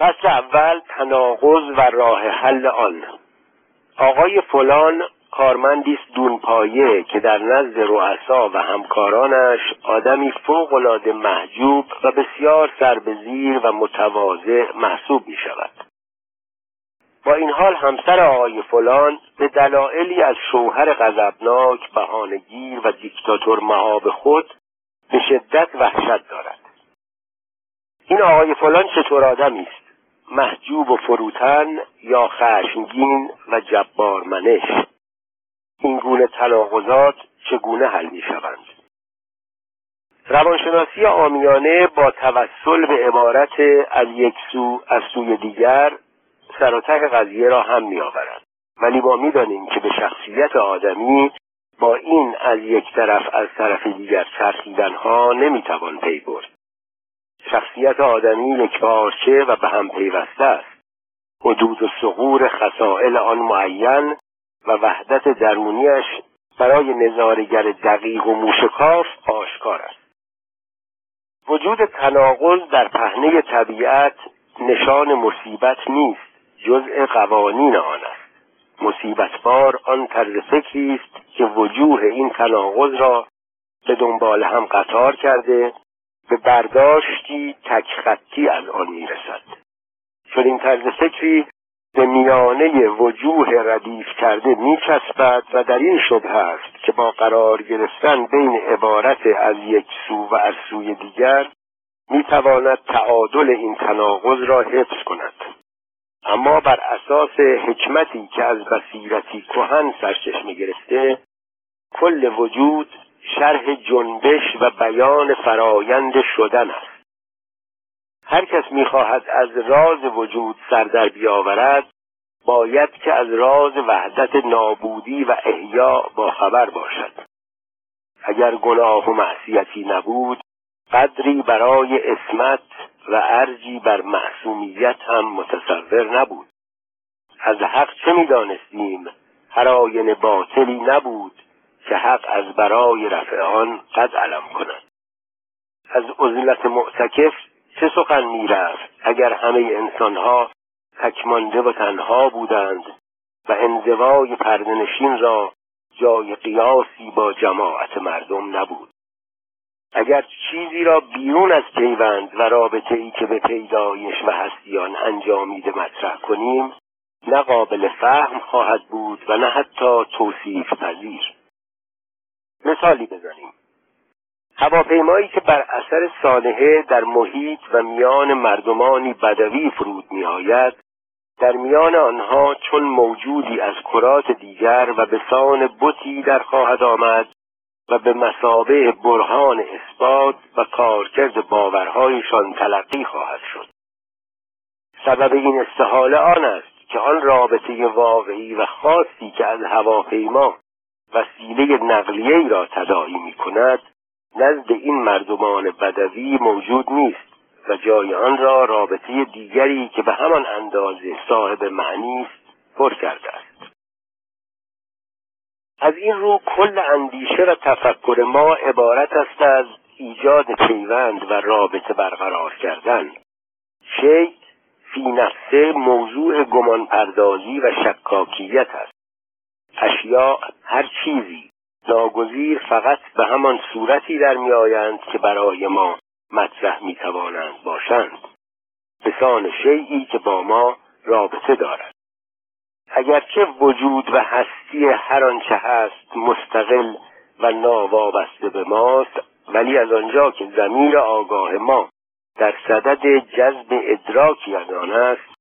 فصل اول تناقض و راه حل آن. آقای فلان کارمندی است دونپایه که در نزد رؤسا و همکارانش آدمی فوقالعاده محجوب و بسیار سربزیر و متواضع محسوب می شود با این حال همسر آقای فلان به دلایلی از شوهر غضبناک بهانهگیر و دیکتاتور مهاب خود به شدت وحشت دارد. این آقای فلان چطور آدمی است؟ محجوب و فروتن یا خشمگین و جبار منش این گونه تناقضات چگونه حل می شوند روانشناسی آمیانه با توسل به عبارت از یک سو از سوی دیگر سراتک قضیه را هم می آورد ولی ما می‌دانیم که به شخصیت آدمی با این از یک طرف از طرف دیگر چرخیدن ها نمی‌توان پی برد. شخصیت آدمی یک پارچه و به هم پیوسته است. حدود و سغور خسائل آن معین و وحدت درونیش برای نظارگر دقیق و موشکاف آشکار است. وجود تناقض در پهنه طبیعت نشان مصیبت نیست جزء قوانین آن است. مصیبت بار آن طرز فکری است که وجوه این تناقض را به دنبال هم قطار کرده به برداشتی تکخطی از آن می‌رسد. چون این طرز فکری به میانه وجوه ردیف کرده میچسبد و در این شبه است که با قرار گرفتن بین عبارت از یک سو و از سوی دیگر می‌تواند تعادل این تناقض را حفظ کند. اما بر اساس حکمتی که از بصیرتی کهن سرچشمه گرفته کل وجود شرح جنبش و بیان فرایند شدن است. هر کس می‌خواهد از راز وجود سر در بیاورد باید که از راز وحدت نابودی و احیا با خبر باشد. اگر گناه و معصیتی نبود قدری برای اسمت و ارجی بر معصومیت هم متصور نبود. از حق چه می‌دانستیم؟ هر آین باطلی نبود. که حق از برای رفع آن قد علم کند. از عزلت معتکف چه سخن می‌رفت اگر همه انسانها تکمانده و تنها بودند و انزوای پردنشین را جای قیاسی با جماعت مردم نبود؟ اگر چیزی را بیرون از پیوند و رابطه ای که به پیدایش و هستیان انجامیده مطرح کنیم نه قابل فهم خواهد بود و نه حتی توصیف پذیر مثالی بزنیم. هواپیمایی که بر اثر سانحه در محیط و میان مردمانی بدوی فرود می آید در میان آنها چون موجودی از کرات دیگر و به سان بتی در خواهد آمد و به مسابه برهان اثبات و کارکرد باورهایشان تلقی خواهد شد. سبب این استحاله آن است که آن رابطه واقعی و خاصی که از هواپیما وسیله نقلیه ای را تداعی می کند نزد این مردمان بدوی موجود نیست و جای آن را رابطه دیگری که به همان اندازه صاحب معنی است پر کرده است. از این رو کل اندیشه و تفکر ما عبارت است از ایجاد پیوند و رابطه برقرار کردن. شی فی نفسه موضوع گمان پردازی و شکاکیت است. اشیاء هر چیزی. ناگزیر فقط به همان صورتی در میآیند که برای ما مطرح می توانند باشند. سان شیعی که با ما رابطه دارد اگرچه وجود و هستی هر آنچه هست مستقل و ناوابسته به ماست ولی از آنجا که زمیر آگاه ما در صدد جذب ادراکی از آن است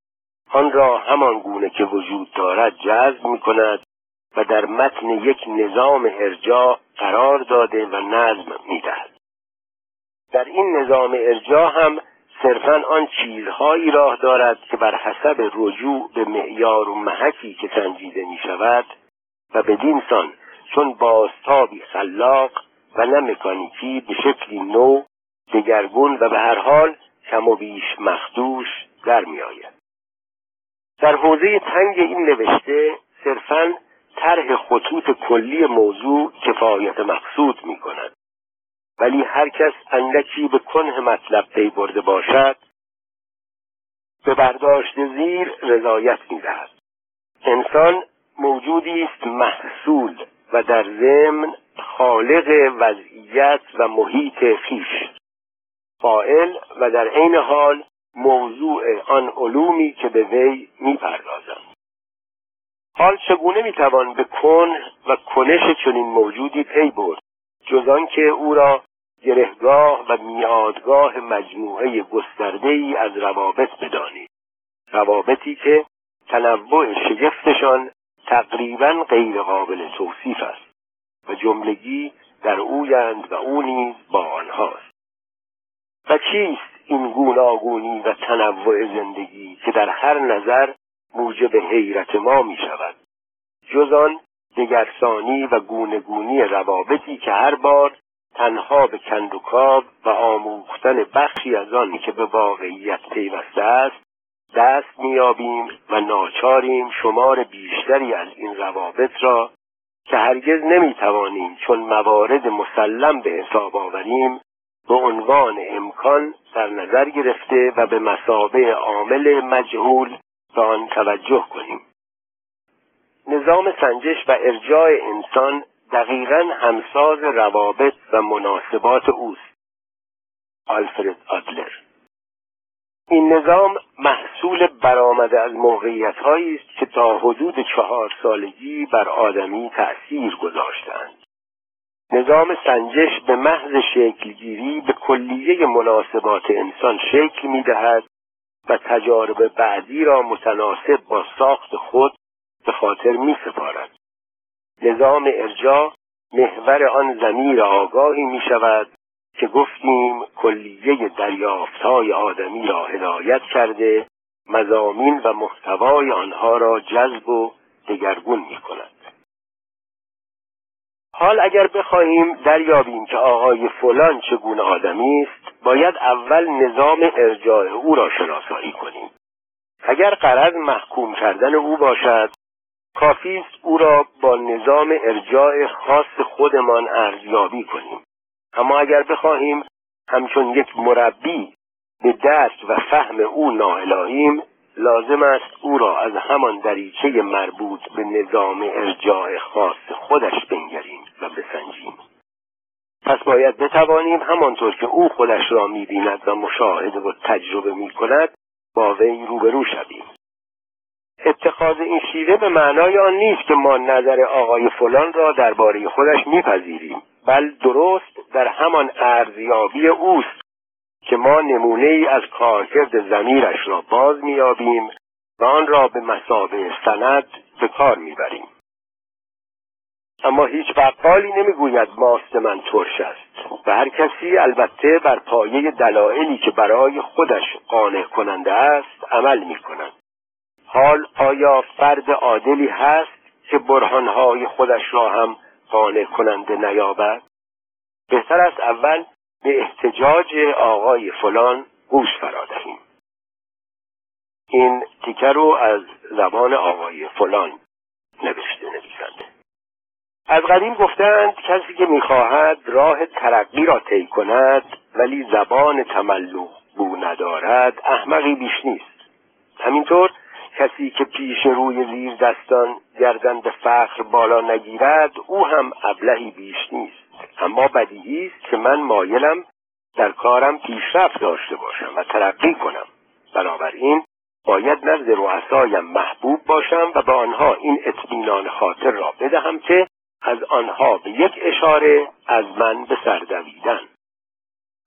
آن را همان گونه که وجود دارد جذب می کند و در متن یک نظام ارجاع قرار داده و نظم می‌دهد در این نظام ارجاع هم صرفا آن چیزهایی راه دارد که بر حسب رجوع به معیار و محکی که سنجیده می شود و بدین سان چون بازتابی خلاق و نه مکانیکی به شکلی نو دگرگون و به هر حال کم و بیش مخدوش در می آید. در حوزه تنگ این نوشته صرفا طرح خطوط کلی موضوع کفایت مقصود می کند ولی هر کس اندکی به کنه مطلب پی برده باشد به برداشت زیر رضایت می‌دهد. انسان موجودی است محصول و در ضمن خالق وضعیت و محیط خیش. فائل و در عین حال موضوع آن علومی که به وی می‌پردازند. حال چگونه می‌توان به کن و کنش چنین موجودی پی برد؟ جز که او را گرهگاه و میادگاه مجموعه گسترده ای از روابط بدانید. روابطی که تنوع شگفتشان تقریبا غیر قابل توصیف است و جملگی در اویند و او نیز با آنهاست. و چیست این گوناگونی و تنوع زندگی که در هر نظر موجب حیرت ما می شود. جز آن دگرسانی و گونگونی روابطی که هر بار تنها به کندوکاب و آموختن بخشی از آن که به واقعیت پیوسته است دست میابیم و ناچاریم شمار بیشتری از این روابط را که هرگز نمی‌توانیم چون موارد مسلم به حساب آوریم به عنوان امکان در نظر گرفته و به مسابه عامل مجهول به آن توجه کنیم. نظام سنجش و ارجاع انسان دقیقا همساز روابط و مناسبات اوست. آلفرد آدلر. این نظام محصول برآمده از موقعیت است که تا حدود چهار سالگی بر آدمی تأثیر گذاشتند. نظام سنجش به محض شکلگیری به کلیه مناسبات انسان شکل می دهد و تجارب بعدی را متناسب با ساخت خود به خاطر می سپارد. نظام ارجا محور آن زمیر آگاهی می شود که گفتیم کلیه های آدمی را هدایت کرده مزامین و محتوای آنها را جذب و دگرگون می کند. حال اگر بخواهیم دریابیم که آقای فلان چگونه آدمی است باید اول نظام ارجاع او را شناسایی کنیم. اگر قرض محکوم کردن او باشد کافی است او را با نظام ارجاع خاص خودمان ارزیابی کنیم. اما اگر بخواهیم همچون یک مربی به درک و فهم او ناالهیم لازم است او را از همان دریچه مربوط به نظام ارجاع خاص خودش بنگریم و بسنجیم. پس باید بتوانیم همانطور که او خودش را می‌بیند و مشاهده و تجربه می‌کند با وی روبرو شویم. اتخاذ این شیوه به معنای آن نیست که ما نظر آقای فلان را درباره خودش میپذیریم بل درست در همان ارزیابی اوست که ما نمونه ای از کارکرد زمیرش را باز میابیم و آن را به مسابه سند به کار می‌بریم. اما هیچ بقالی نمی‌گوید ماست من ترش است. و هر کسی البته بر پایه دلایلی که برای خودش قانع کننده است عمل می کند حال آیا فرد عادلی هست که برهانهای خودش را هم قانع کننده نیابد؟ بهتر است اول به احتجاج آقای فلان گوش فرا دهیم. این تیکه رو از زبان آقای فلان نویسنده از قدیم گفتند کسی که می‌خواهد راه ترقی را طی کند ولی زبان تملق بو ندارد احمقی بیش نیست. همینطور کسی که پیش روی زیر دستان گردن به فخر بالا نگیرد او هم ابلهی بیش نیست. اما بدیهی است که من مایلم در کارم پیشرفت داشته باشم و ترقی کنم. بنابراین باید نزد رؤسایم محبوب باشم و به آنها این اطمینان خاطر را بدهم که از آنها به یک اشاره از من به سر دویدن.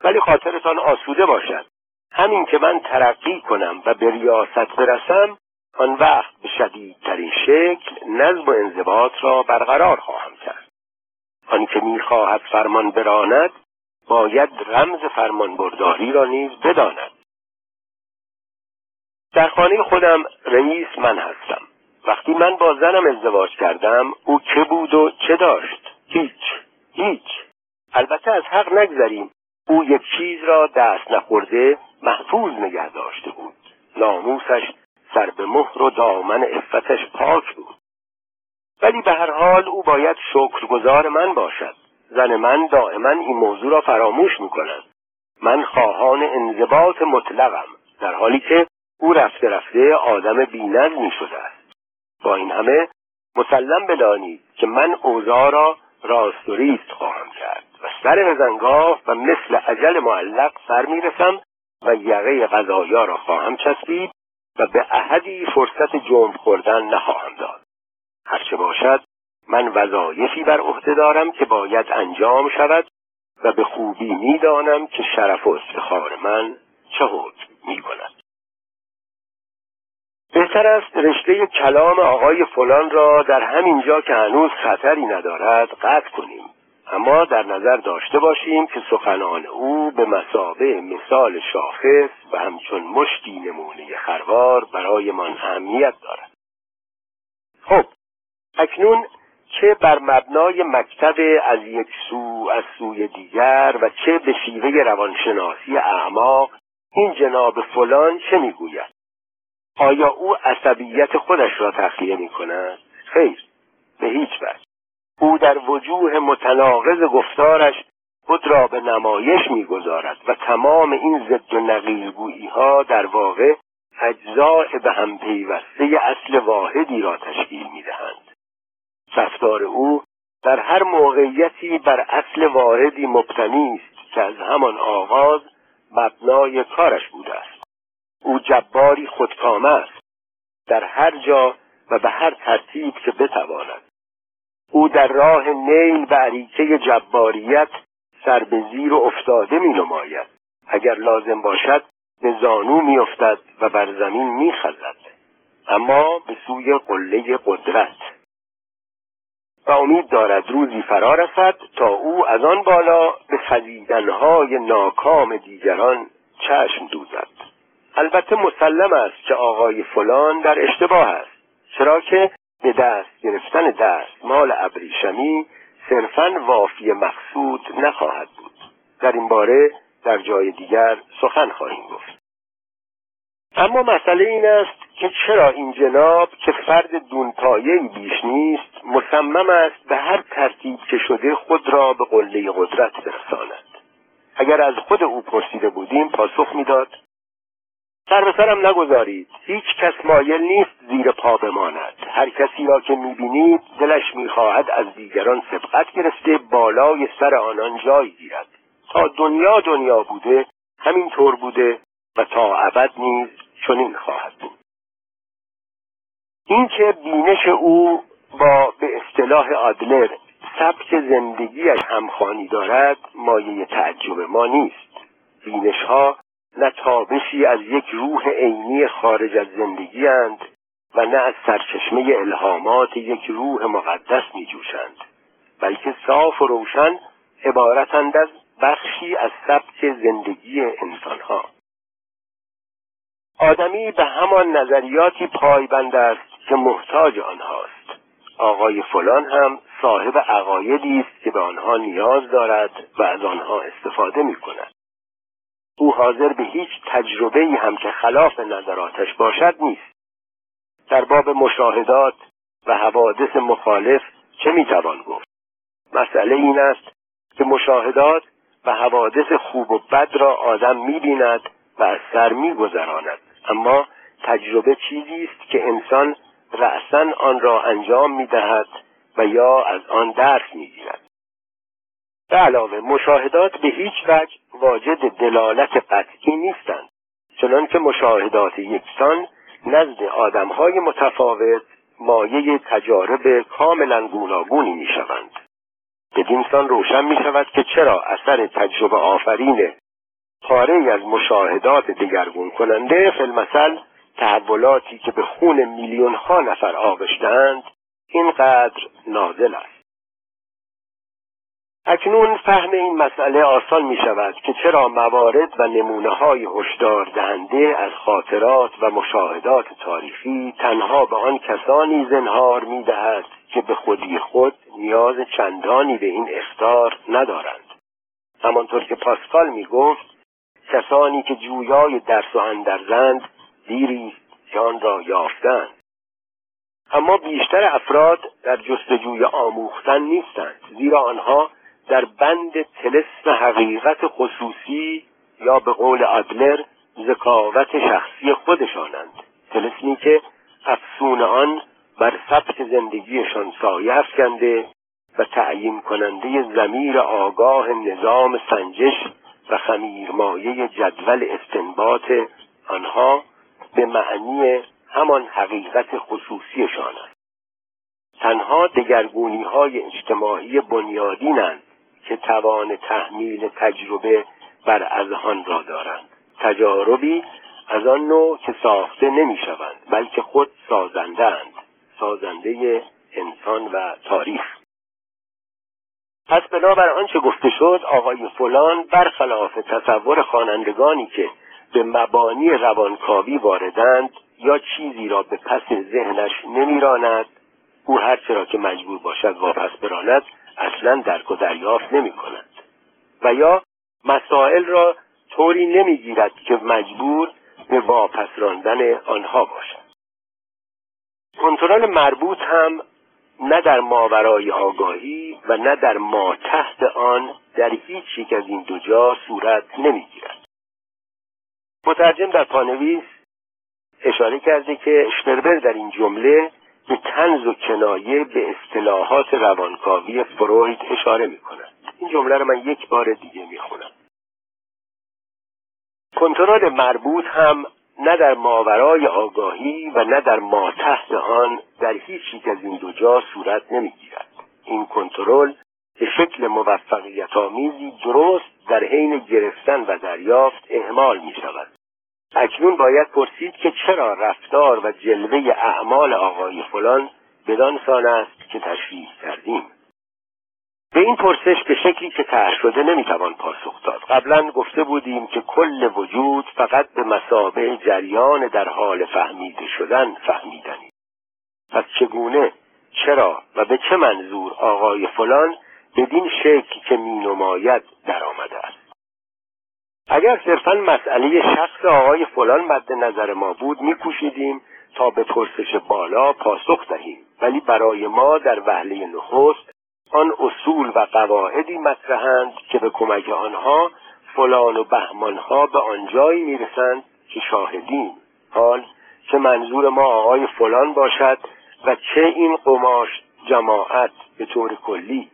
ولی خاطرتان آسوده باشد. همین که من ترقی کنم و به ریاست برسم آن وقت به شدیدترین شکل نظم و انضباط را برقرار خواهم کرد. آنکه می‌خواهد فرمان براند باید رمز فرمانبرداری را نیز بداند. در خانه خودم رئیس من هستم. وقتی من با زنم ازدواج کردم او چه بود و چه داشت؟ هیچ. هیچ. البته از حق نگذریم. او یک چیز را دست نخورده محفوظ نگه داشته بود. ناموسش سر به مهر و دامن افتش پاک بود. ولی به هر حال او باید شکرگزار من باشد. زن من دائما این موضوع را فراموش می کند من خواهان انضباط مطلقم در حالی که او رفته رفته آدم بینظمی می شده است. با این همه مسلم بدانید که من اوضاع را راست و ریست خواهم کرد و سر بزنگاه و مثل عجل معلق سر می‌رسم و یقه غذایا را خواهم چسبید و به احدی فرصت جنب خوردن نخواهم داد. هرچه باشد من وظایفی بر عهده دارم که باید انجام شود و به خوبی می‌دانم که شرف و افتخار من چه حکم می کند بهتر است رشته کلام آقای فلان را در همین جا که هنوز خطری ندارد قطع کنیم. اما در نظر داشته باشیم که سخنان او به مسابه مثال شاخص و همچون مشتی نمونه خروار برایمان اهمیت دارد. خب اکنون چه بر مبنای مکتب از یک سو از سوی دیگر و چه به شیوه روانشناسی اعماق این جناب فلان چه می‌گوید؟ آیا او عصبیت خودش را تخلیه می کند؟ خیر به هیچ وجه. او در وجوه متناقض گفتارش خود را به نمایش می‌گذارد و تمام این ضد و نقیزگویی ها در واقع اجزاء به هم پیوسته اصل واحدی را تشکیل می‌دهند. رفتار او در هر موقعیتی بر اصل واحدی مبتنی است که از همان آغاز مبنای کارش بوده است. او جباری خودکامه است. در هر جا و به هر ترتیب که بتواند. او در راه نیل به عریکه جباریت سر به زیر و افتاده می نماید. اگر لازم باشد به زانو می افتد و بر زمین می خزد. اما به سوی قله قدرت. و امید دارد روزی فرا رسد تا او از آن بالا به خزیدنهای ناکام دیگران چشم دوزد. البته مسلم است که آقای فلان در اشتباه است. چرا که به دست گرفتن دست مال ابریشمی صرفا وافی مقصود نخواهد بود. در این باره در جای دیگر سخن خواهیم گفت. اما مسئله این است که چرا این جناب که فرد دونپایهی بیش نیست مصمم است به هر ترتیب که شده خود را به قله قدرت برساند. اگر از خود او پرسیده بودیم پاسخ می‌داد سر به سرم نگذارید. هیچ کس مایل نیست زیر پا بماند. هر کسی را که می‌بینید دلش می‌خواهد از دیگران سبقت گرفته بالای سر آنان جای گیرد. تا دنیا دنیا بوده همین طور بوده و تا ابد نیز چنین خواهد بود. اینکه بینش او با به اصطلاح آدلر سبک زندگیش همخوانی دارد مایه تعجب ما نیست. بینش ها نه تابشی از یک روح عینی خارج از زندگی اند و نه از سرچشمه الهامات یک روح مقدس می جوشند بلکه صاف و روشن عبارتند از بخشی از سبک زندگی انسانها. آدمی به همان نظریاتی پایبند است که محتاج آنهاست. آقای فلان هم صاحب عقایدی است که به آنها نیاز دارد و از آنها استفاده می کند او حاضر به هیچ تجربه هم که خلاف نظراتش باشد نیست. در باب مشاهدات و حوادث مخالف چه می‌توان گفت؟ مسئله این است که مشاهدات و حوادث خوب و بد را آدم می‌بیند و از سر میگذراند. اما تجربه چیزی است که انسان رأسا آن را انجام می‌دهد و یا از آن درس می‌گیرد. به علاوه مشاهدات به هیچ وجه واجد دلالت قطعی نیستند چنان که مشاهدات یکسان نزد آدمهای متفاوت مایه تجارب کاملا گوناگونی می شوند. بدینسان روشن می شود که چرا اثر تجربه آفرین پاره از مشاهدات دگرگون کننده فلمثل تحولاتی که به خون میلیون ها نفر آغشتند اینقدر نازل است اکنون فهم این مسئله آسان می شود که چرا موارد و نمونه های هشدار دهنده از خاطرات و مشاهدات تاریخی تنها به آن کسانی زنهار می دهد که به خودی خود نیاز چندانی به این اختار ندارند. همانطور که پاسکال می گفت کسانی که جویای درس و اندرزند دیری جان را یافتند. اما بیشتر افراد در جستجوی آموختن نیستند زیرا آنها در بند تلسم حقیقت خصوصی یا به قول ادلر ذکاوت شخصی خودشانند. متنی که افسون آن بر سبک زندگیشان سایه افکنده و تعیین کننده زمیر آگاه نظام سنجش و خمیرمایه جدول استنباط آنها به معنی همان حقیقت خصوصیشان است. تنها دگرگونی های اجتماعی بنیادینند که توان تحمیل تجربه بر اذهان را دارند. تجاربی از آن نوع که ساخته نمی شوند بلکه خود سازنده اند سازنده انسان و تاریخ. پس بنابر آنچه گفته شد؟ آقای فلان برخلاف تصور خوانندگانی که به مبانی روانکاوی واردند یا چیزی را به پس ذهنش نمیراند او هرچه را که مجبور باشد واپس براند اصلا درک و دریافت نمی کند و یا مسائل را طوری نمی‌گیرد که مجبور به واپس راندن آنها باشد. کنترل مربوط هم نه در ماورای آگاهی و نه در ما تحت آن در هیچ یک از این دو جا صورت نمی‌گیرد. مترجم در پانویس اشاره کرده که شپربر در این جمله به تنز و کنایه به اصطلاحات روانکاوی فروید اشاره می کند این جمله را من یک بار دیگه می خونم کنترل مربوط هم نه در ماورای آگاهی و نه در ما تحت آن در هیچ یک از این دو جا صورت نمی‌گیرد. این کنترل به شکل موفقیت آمیزی درست در حین گرفتن و دریافت اعمال می شود اکنون باید پرسید که چرا رفتار و جلوه اعمال آقای فلان بدان سان است که تشریح کردیم. به این پرسش به شکلی که طرح شده نمی‌توان پاسخ داد. قبلا گفته بودیم که کل وجود فقط به مسابه جریان در حال فهمیده شدن فهمیدنی. پس چگونه چرا و به چه منظور آقای فلان بدین شکل که مینماید در آمده است؟ اگر صرفا مسئله شخص آقای فلان مد نظر ما بود میکوشیدیم تا به پرسش بالا پاسخ دهیم. ولی برای ما در وهله نخست آن اصول و قواعدی مطرحند که به کمک آنها فلان و بهمانها به آنجایی می‌رسند که شاهدیم. حال چه منظور ما آقای فلان باشد و چه این قماش جماعت به طور کلی.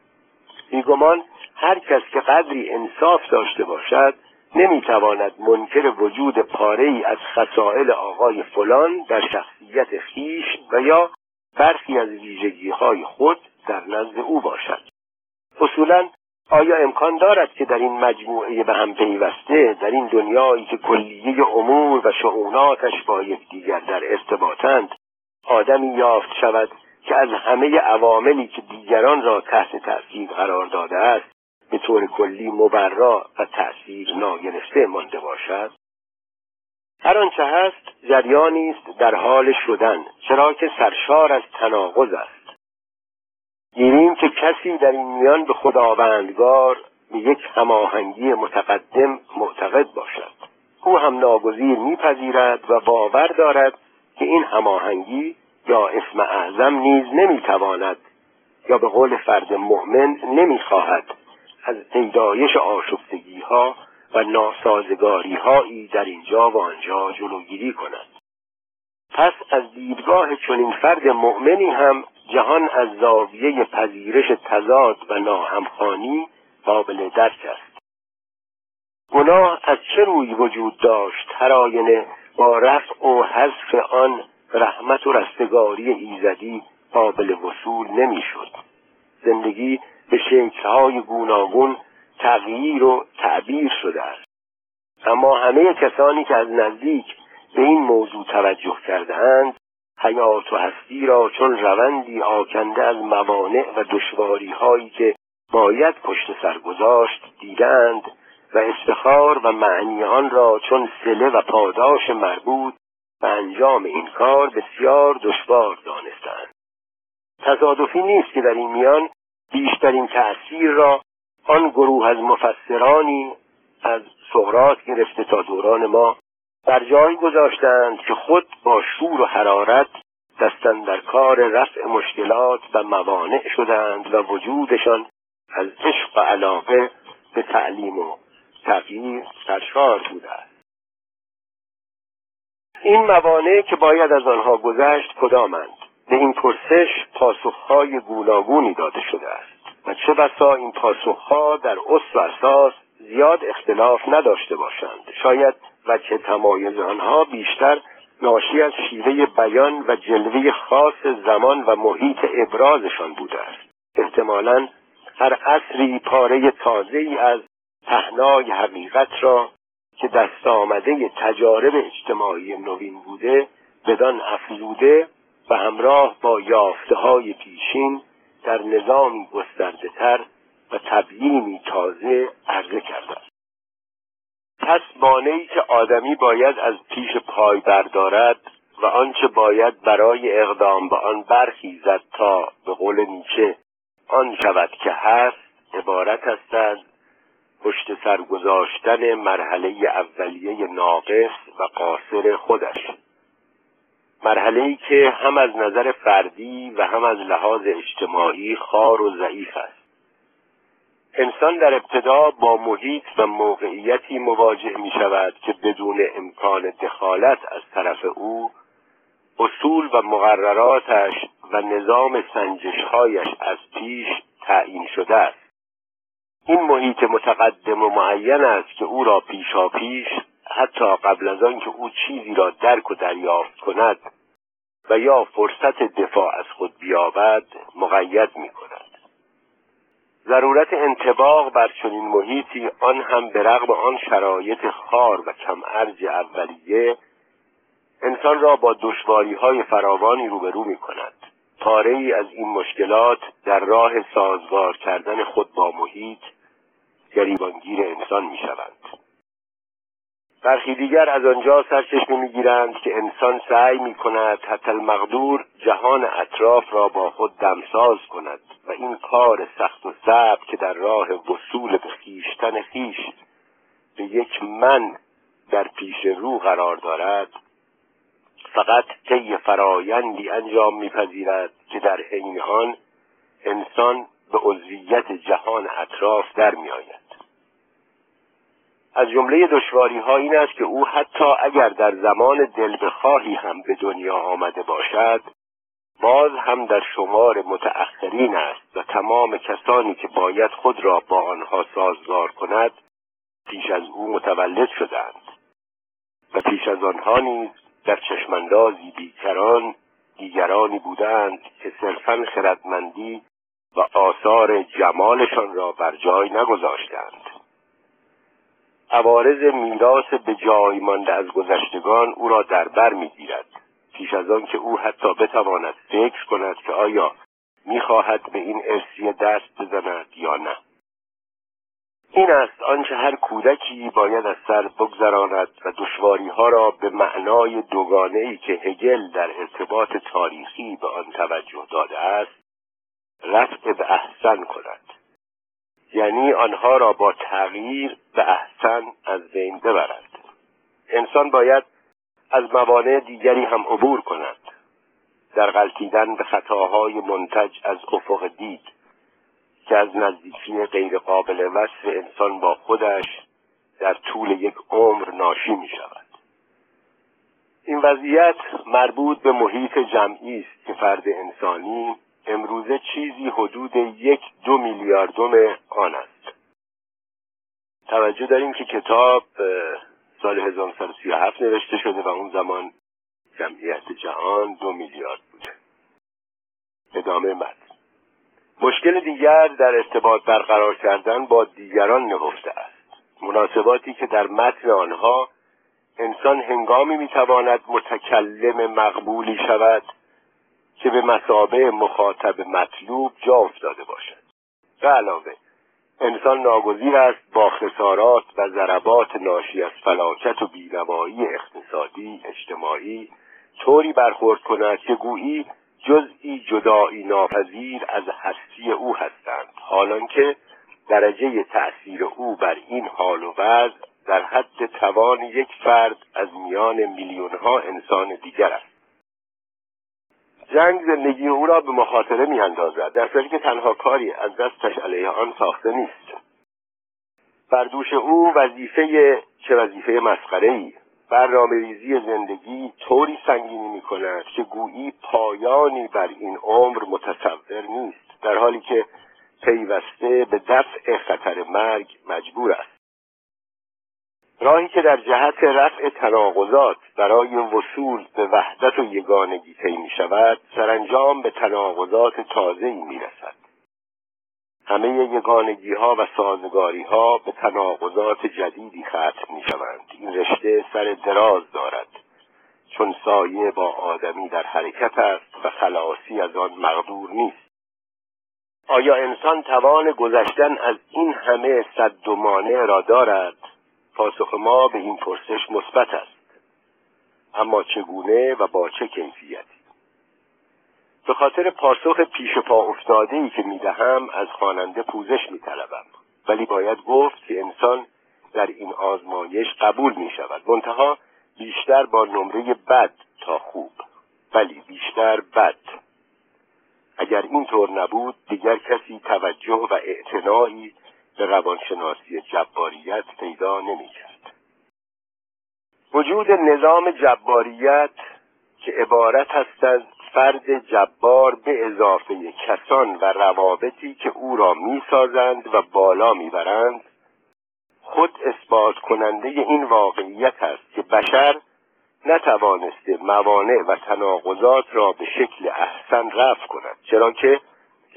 بیگمان هر کس که قدری انصاف داشته باشد نمی‌تواند منکر وجود پاره ای از خسائل آقای فلان در شخصیت خیش و یا برخی از ویژگی های خود در نزد او باشد. اصولا آیا امکان دارد که در این مجموعه به هم پیوسته در این دنیایی که کلیه امور و شعوناتش با یکدیگر در ارتباطند آدمی یافت شود که از همه عواملی که دیگران را تحت تأثیر قرار داده است به طور کلی مبرا و تأثیر ناگرفته مانده باشد. هر آنچه هست جریانی است در حال شدن چرا که سرشار از تناقض است. گیریم که کسی در این میان به خداوندگار به یک هماهنگی متقدم معتقد باشد. او هم ناگزیر میپذیرد و باور دارد که این هماهنگی یا اسم اعظم نیز نمی‌تواند یا به قول فرد مؤمن نمی‌خواهد از پیدایش آشفتگی ها و ناسازگاری هایی در اینجا و آنجا جلوگیری کند. پس از دیدگاه چنین فرد مؤمنی هم جهان از زاویه پذیرش تضاد و ناهمخانی قابل درک است. گناه از چه روی وجود داشت؟ هر آینه با رفع و حذف آن رحمت و رستگاری ایزدی قابل وصول نمی‌شد. زندگی به شکلهای گوناگون تغییر و تعبیر شده است. اما همه کسانی که از نزدیک به این موضوع توجه کردهاند حیات و هستی را چون روندی آکنده از موانع و دشواری هایی که باید پشت سر گذاشت دیدند و افتخار و معنی آن را چون سله و پاداش مربوط به انجام این کار بسیار دشوار دانستند. تصادفی نیست که در این میان بیشترین تأثیر را آن گروه از مفسرانی از سقراط گرفته تا دوران ما بر جایی گذاشتند که خود با شور و حرارت دستن در کار رفع مشکلات و موانع شدند و وجودشان از عشق و علاقه به تعلیم و تغییر سرشار بوده است. این موانع که باید از آنها گذشت کدامند؟ به این پرسش پاسخهای گوناگونی داده شده است. و چه بسا این پاسخها در اصل و اساس زیاد اختلاف نداشته باشند. شاید وجه تمایز آنها بیشتر ناشی از شیوه بیان و جلوه خاص زمان و محیط ابرازشان بوده است. احتمالا هر عصری پاره تازه ای از پهنای حقیقت را که دست آمده تجارب اجتماعی نوین بوده بدان افزوده و همراه با یافته های پیشین در نظامی گسترده تر و تبیینی تازه عرضه کرده است پس مانعی که آدمی باید از پیش پای بردارد و آنچه باید برای اقدام به آن برخیزد تا به قول نیچه آن شود که هست عبارت هستند پشت سر گذاشتن مرحله اولیه ناقص و قاصر خودش. مرحله ای که هم از نظر فردی و هم از لحاظ اجتماعی خار و ضعیف است. انسان در ابتدا با محیط و موقعیتی مواجه می شود که بدون امکان دخالت از طرف او اصول و مقرراتش و نظام سنجشهایش از پیش تعیین شده است. این محیط متقدم و معین است که او را پیشا پیش حتی قبل از آن که او چیزی را درک و دریافت کند و یا فرصت دفاع از خود بیابد مقید می کند. ضرورت انتباق بر چنین محیطی آن هم به رغم آن شرایط خار و کم ارج اولیه انسان را با دشواری های فراوانی روبرو می کند. پاره ای از این مشکلات در راه سازگار کردن خود با محیط گریبانگیر انسان می شوند. برخی دیگر از آنجا سرچشمه می‌گیرند که انسان سعی می کند حتی المقدور جهان اطراف را با خود دمساز کند و این کار سخت و صعب که در راه وصول به خیشتن خیش به یک من در پیش رو قرار دارد فقط طی فرایندی انجام میپذیرد که در حین آن انسان به عضویت جهان اطراف در میآید. از جمله دشواری ها این است که او حتی اگر در زمان دل بخواهی هم به دنیا آمده باشد باز هم در شمار متأخرین است و تمام کسانی که باید خود را با آنها سازگار کند پیش از او متولد شدند. و پیش از آنها نیز در چشماندازی بیکران دیگرانی بودند که صرفا خردمندی و آثار جمالشان را بر جای نگذاشتند. عوارض میراث به جای مانده از گذشتگان او را در بر می‌گیرد. پیش از آن که او حتی بتواند فکر کند که آیا می‌خواهد به این ارسی دست بزند یا نه. این است آنچه هر کودکی باید از سر بگذراند و دشواری ها را به معنای دوگانه ای که هگل در ارتباط تاریخی به آن توجه داده است رفع به احسن کند. یعنی آنها را با تغییر به احسن از بین ببرد انسان باید از موانع دیگری هم عبور کند. در غلطیدن به خطاهای منتج از افق دید که از نزدیکی غیرقابل وصف انسان با خودش در طول یک عمر ناشی می شود. این وضعیت مربوط به محیط جمعی است که فرد انسانی امروزه چیزی حدود یک دو میلیاردم آن است. توجه داریم که کتاب سال 1937 نوشته شده و اون زمان جمعیت جهان دو میلیارد بوده. ادامه متن مشکل دیگر در ارتباط برقرار کردن با دیگران نهفته است. مناسباتی که در متن آنها انسان هنگامی می‌تواند متکلم مقبولی شود که به مسابه مخاطب مطلوب جا افتاده باشد. به علاوه انسان ناگزیر است با خسارات و ضربات ناشی از فلاکت و بینوایی اقتصادی اجتماعی طوری برخورد کند که گویی جزئی جدایی ناپذیر از هستی او هستند. حالان که درجه تأثیر او بر این حال و وضع در حد توان یک فرد از میان میلیونها انسان دیگر است. جنگ زندگی او را به مخاطره میاندازد. در صورتی که تنها کاری از دستش علیه آن ساخته نیست. بر دوش او وظیفه چه وظیفه مسخره ای برنامه ریزی زندگی طوری سنگینی می کند که گویی پایانی بر این عمر متصور نیست. در حالی که پیوسته به دفع خطر مرگ مجبور است. راهی که در جهت رفع تناقضات برای وصول به وحدت و یگانگی طی می شود سرانجام به تناقضات تازه‌ای می رسد همه یگانگی ها و سازگاری ها به تناقضات جدیدی ختم می شوند این رشته سر دراز دارد. چون سایه با آدمی در حرکت است و خلاصی از آن مقدور نیست. آیا انسان توان گذشتن از این همه صد و مانع را دارد؟ پاسخ ما به این پرسش مثبت است. اما چگونه و با چه کیفیتی؟ به خاطر پاسخ پیش پا افتاده ای که می‌دهم از خواننده پوزش میطلبم. ولی باید گفت که انسان در این آزمایش قبول می شود منتها بیشتر با نمره بد تا خوب. ولی بیشتر بد. اگر اینطور نبود دیگر کسی توجه و اعتنایی به روانشناسی جباریت پیدا نمی‌کرد. وجود نظام جباریت که عبارت هستند فرد جبار به اضافه کسان و روابطی که او را می‌سازند و بالا می‌برند خود اثبات کننده این واقعیت است که بشر نتوانسته موانع و تناقضات را به شکل احسن رفع کند چرا که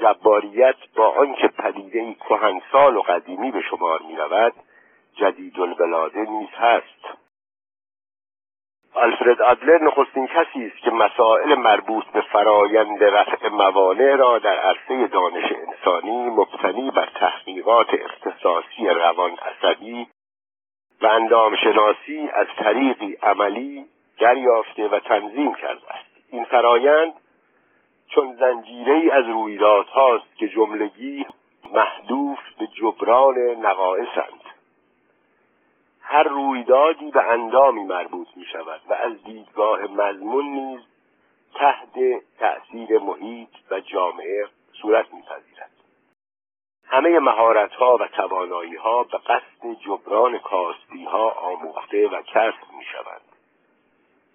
جباریت با آنکه پدیده کهنسال و قدیمی به شمار می رود جدید الولاده نیز هست. آلفرد آدلر نخستین کسی است که مسائل مربوط به فرایند رفع موانع را در عرصه دانش انسانی مبتنی بر تحقیقات اختصاصی روان عصبی و اندامشناسی از طریقی عملی دریافته و تنظیم کرده است. این فرایند چون زنجیره از رویدادهاست که جملگی محدوف به جبران نقائصند هر رویدادی به اندامی مربوط می شود و از دیدگاه مضمون نیز تحت تأثیر محیط و جامعه صورت میپذیرد. همه مهارت ها و توانایی ها به قصد جبران کاستی ها آموخته و کسب می شوند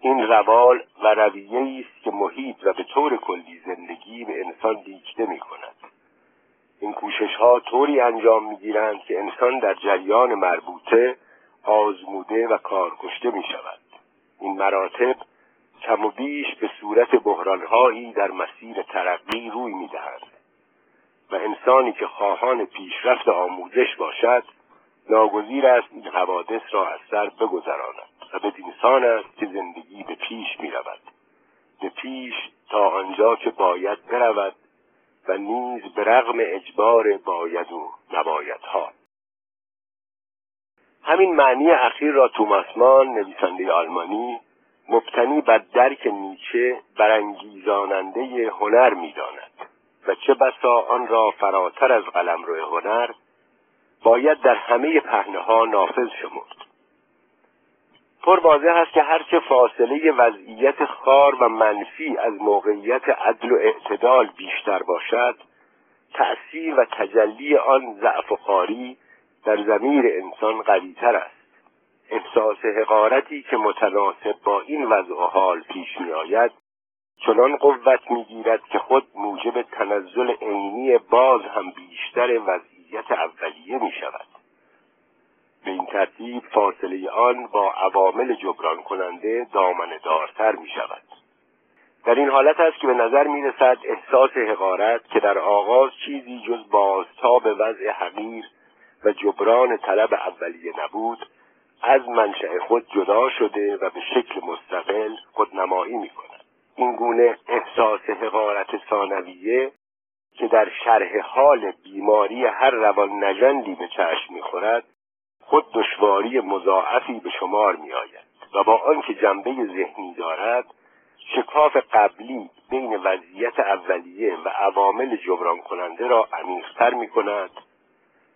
این روال و رویه است که محیط و به طور کلی زندگی به انسان دیکته می کند این کوشش ها طوری انجام می گیرند که انسان در جریان مربوطه آزموده و کارکشته می شود این مراتب کم و بیش به صورت بحرانهایی در مسیر ترقی روی می دهند و انسانی که خواهان پیشرفت آموزش باشد ناگزیر است این حوادث را از سر بگذراند. و به سان است که زندگی به پیش می رود به پیش تا آنجا که باید برود و نیز به رغم اجبار باید و نبایدها. همین معنی اخیر را توماس مان نویسنده آلمانی مبتنی بر درک نیچه برانگیزاننده هنر می‌داند و چه بسا آن را فراتر از قلمرو هنر باید در همه پهنه ها نافذ شمرد. پر واضح است که هرچه فاصله وضعیت خار و منفی از موقعیت عدل و اعتدال بیشتر باشد تأثیر و تجلی آن ضعف و خاری در زمیر انسان قویتر است. احساس حقارتی که متناسب با این وضع و حال پیش می آید چنان قوت می‌گیرد که خود موجب تنزل عینی باز هم بیشتر وضعیت اولیه می شود به این ترتیب فاصله آن با عوامل جبران کننده دامن دارتر می شود. در این حالت است که به نظر می رسد احساس حقارت که در آغاز چیزی جز بازتاب وضع حقیر و جبران طلب اولیه نبود از منشأ خود جدا شده و به شکل مستقل خودنمایی می کند. این گونه احساس حقارت ثانویه که در شرح حال بیماری هر روان نجندی به چشم می‌خورد خود دشواری مضاعفی به شمار می آید و با آنکه جنبه ذهنی دارد شکاف قبلی بین وضعیت اولیه و عوامل جبران کننده را عمیقتر می کند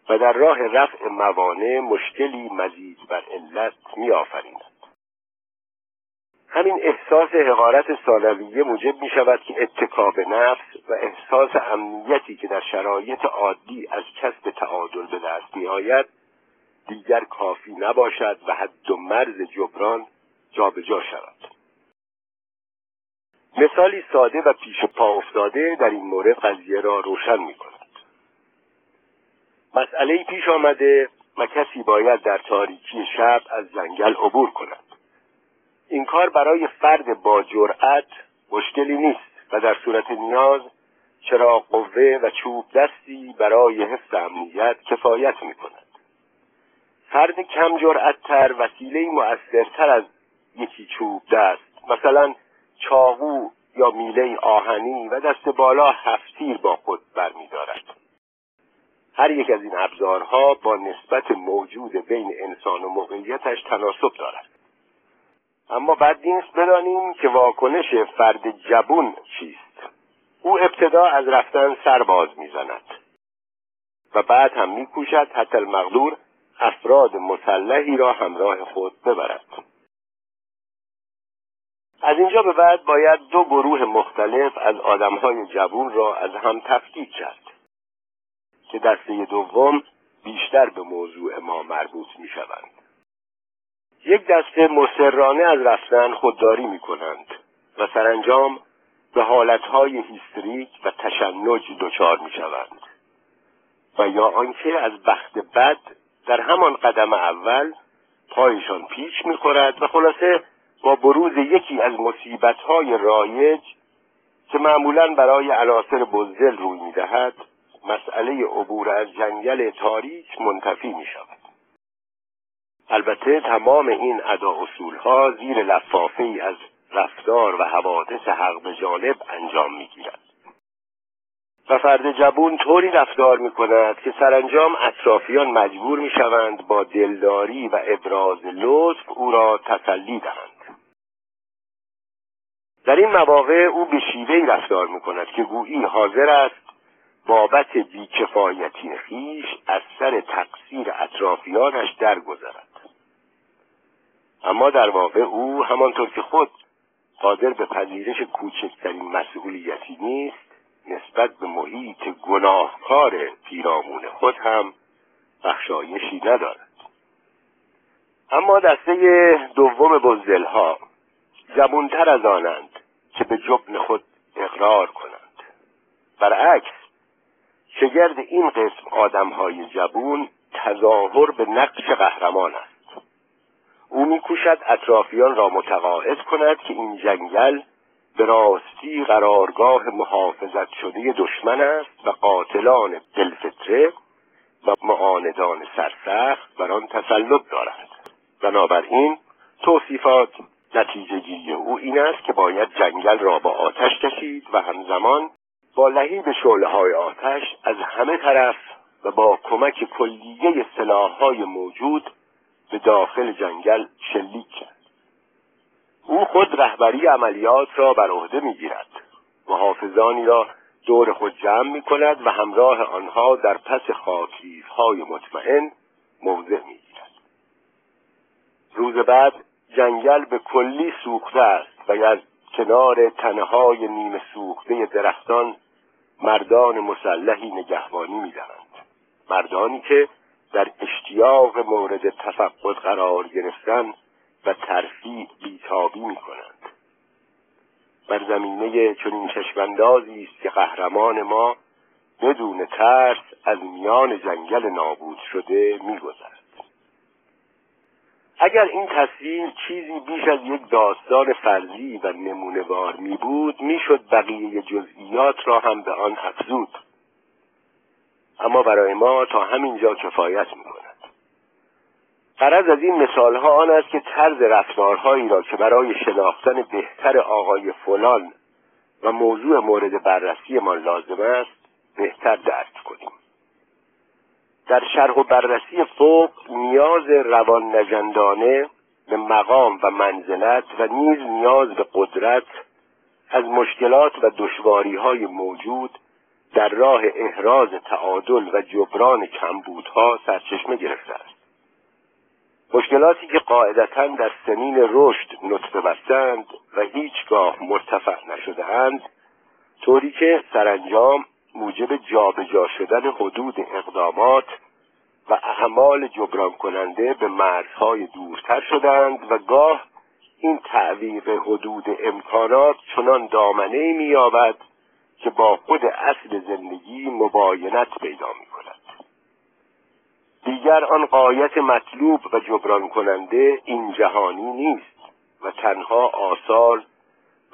و در راه رفع موانع مشکلی مزید بر علت می آفریند. همین احساس حقارت ثانویه موجب می شود که اتکاب نفس و احساس امنیتی که در شرایط عادی از کسب تعادل به دست می آید دیگر کافی نباشد و حد و مرز جبران جابجا شود. مثالی ساده و پیش پا افتاده در این مورد قضیه را روشن می کند. مسئله پیش آمده و کسی باید در تاریکی شب از جنگل عبور کند. این کار برای فرد با جرأت مشکلی نیست و در صورت نیاز چرا قوه و چوب دستی برای حفظ امنیت کفایت می کند. فرد کم جرأتتر وسیله مؤثرتر از یکی چوب دست. مثلا چاقو یا میله آهنی و دست بالا هفتیر با خود برمیدارد. هر یک از این ابزارها با نسبت موجود بین انسان و موقعیتش تناسب دارد. اما بعد نیست بدانیم که واکنش فرد جبون چیست. او ابتدا از رفتن سر باز می‌زند و بعد هم میکوشد حتی المقدور افراد مسلحی را همراه خود ببرد از اینجا به بعد باید دو گروه مختلف از آدمهای جوون را از هم تفکیک کرد که دسته دوم بیشتر به موضوع ما مربوط می شوند. یک دسته مسررانه از رفتن خودداری می کنند و سرانجام به حالتهای هیستریک و تشنج دچار می شوند و یا آنکه از بخت بد در همان قدم اول پایشان پیش می خورد و خلاصه با بروز یکی از مصیبتهای رایج که معمولا برای عناصر بزدل روی می دهد مسئله عبور از جنگل تاریک منتفی می شود البته تمام این ادا ها زیر لفافه ای از رفتار و حوادث حق به انجام می گیرد و فرد جبون طوری رفتار می کند که سرانجام اطرافیان مجبور می شوند با دلداری و ابراز لطف او را تسلی دهند. در این مواقع او به شیوهی رفتار می کند که گویی حاضر است بابت بیکفایتی خیش از سر تقصیر اطرافیانش درگذرد. اما در واقع او همانطور که خود قادر به پذیرش کوچکترین مسئولیتی نیست نسبت به محیط گناهکار پیرامون خود هم بخشایشی ندارد. اما دسته دوم بزدلها جبونتر از آنند که به جبن خود اقرار کنند. برعکس شگرد این قسم آدمهای جبون تظاهر به نقش قهرمان است. او میکوشد اطرافیان را متقاعد کند که این جنگل به راستی قرارگاه محافظت شده دشمن است و قاتلان دلفتره و معاندان سرسخت بر آن تسلط دارند. بنابراین توصیفات نتیجه او این است که باید جنگل را با آتش کشید و همزمان با لحیب شعله های آتش از همه طرف و با کمک کلیه های موجود به داخل جنگل شلیک کرد. او خود رهبری عملیات را بر عهده می‌گیرد محافظانی را دور خود جمع می کند و همراه آنها در پس خاکریز های مطمئن موضع می گیرد. روز بعد جنگل به کلی سوخته است و از کنار تنهای نیمه سوخته درختان مردان مسلحی نگهبانی می‌دهند مردانی که در اشتیاق مورد تفقد قرار گرفتن و ترفیع بیتابی می کنند بر زمینه چنین چشماندازی است که قهرمان ما بدون ترس از میان جنگل نابود شده میگذرد. اگر این تصویر چیزی بیش از یک داستان فرضی و نمونهوار می بود می‌شد بقیه جزئیات را هم به آن افزود. اما برای ما تا همینجا کفایت می قرض از این مثال ها آن است که طرز رفتارهایی را که برای شناختن بهتر آقای فلان و موضوع مورد بررسی ما لازم است بهتر درک کنیم. در شرح و بررسی فوق نیاز روان نجندانه به مقام و منزلت و نیز نیاز به قدرت از مشکلات و دشواری های موجود در راه احراز تعادل و جبران کمبودها سرچشمه گرفته است. مشکلاتی که قاعدتا در سنین رشد نطفه بستند و هیچگاه مرتفع نشدهاند طوری که سرانجام موجب جابجا شدن حدود اقدامات و اعمال جبران کننده به مرزهای دورتر شدند و گاه این تعویق حدود امکانات چنان دامنه مییابد که با خود اصل زندگی مباینت پیدا می دیگر آن قایت مطلوب و جبران کننده این جهانی نیست و تنها آثار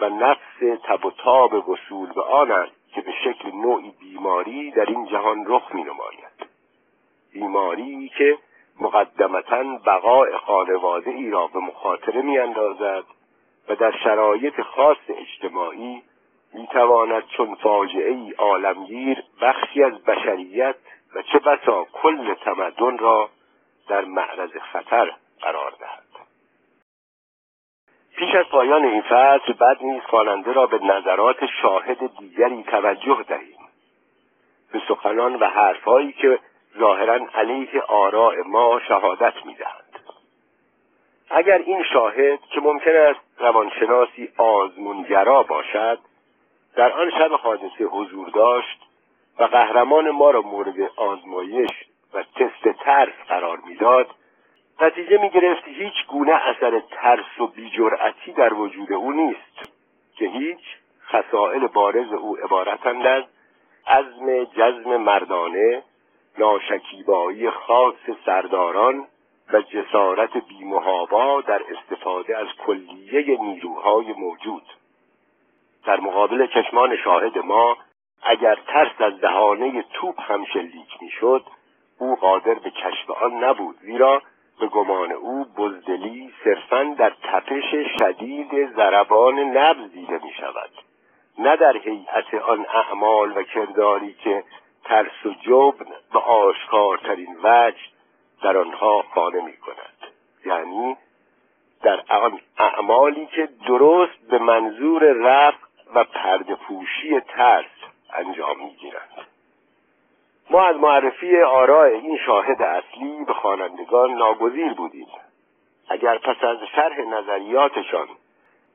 و نفس تب و تاب وصول به آن است که به شکل نوعی بیماری در این جهان رخ می نماید بیماری که مقدمتا بقای خانواده ای را به مخاطره می اندازد و در شرایط خاص اجتماعی می تواند چون فاجعه ای عالمگیر بخشی از بشریت و چه بسا کل تمدن را در معرض خطر قرار دهد. پیش از پایان این فصل بد نیز خواننده را به نظرات شاهد دیگری توجه دهیم. به سخنان و حرفهایی که ظاهرا علیه آراء ما شهادت می‌دهند. اگر این شاهد که ممکن است روانشناسی آزمونگرا باشد در آن شب حادثه حضور داشت و قهرمان ما را مورد آزمایش و تست ترس قرار می‌داد. نتیجه می گرفت هیچ گونه اثر ترس و بیجرعتی در وجود او نیست که هیچ خسائل بارز او عبارتند از عزم جزم مردانه ناشکیبایی خاص سرداران و جسارت بیمهابا در استفاده از کلیه نیروهای موجود. در مقابل چشمان شاهد ما اگر ترس از دهانه توپ هم شلیک می‌شد او قادر به کشف آن نبود زیرا به گمان او بزدلی صرفا در تپش شدید ضربان نبز دیده می شود نه در هیئت آن اعمال و کرداری که ترس و جبن به آشکارترین وجه در آنها خانه می کند یعنی در آن اعمالی که درست به منظور رفع و پرده پوشی ترس انجام می گیرند ما از معرفی آراء این شاهد اصلی به خوانندگان ناگزیر بودیم. اگر پس از شرح نظریاتشان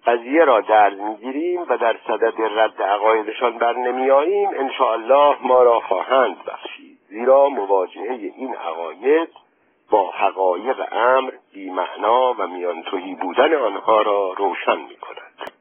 قضیه را درز می‌گیریم و در صدد رد عقایدشان بر نمیآییم انشاءالله ما را خواهند بخشید. زیرا مواجهه این عقاید با حقایق امر بیمعنا و میانتوهی بودن آنها را روشن می کند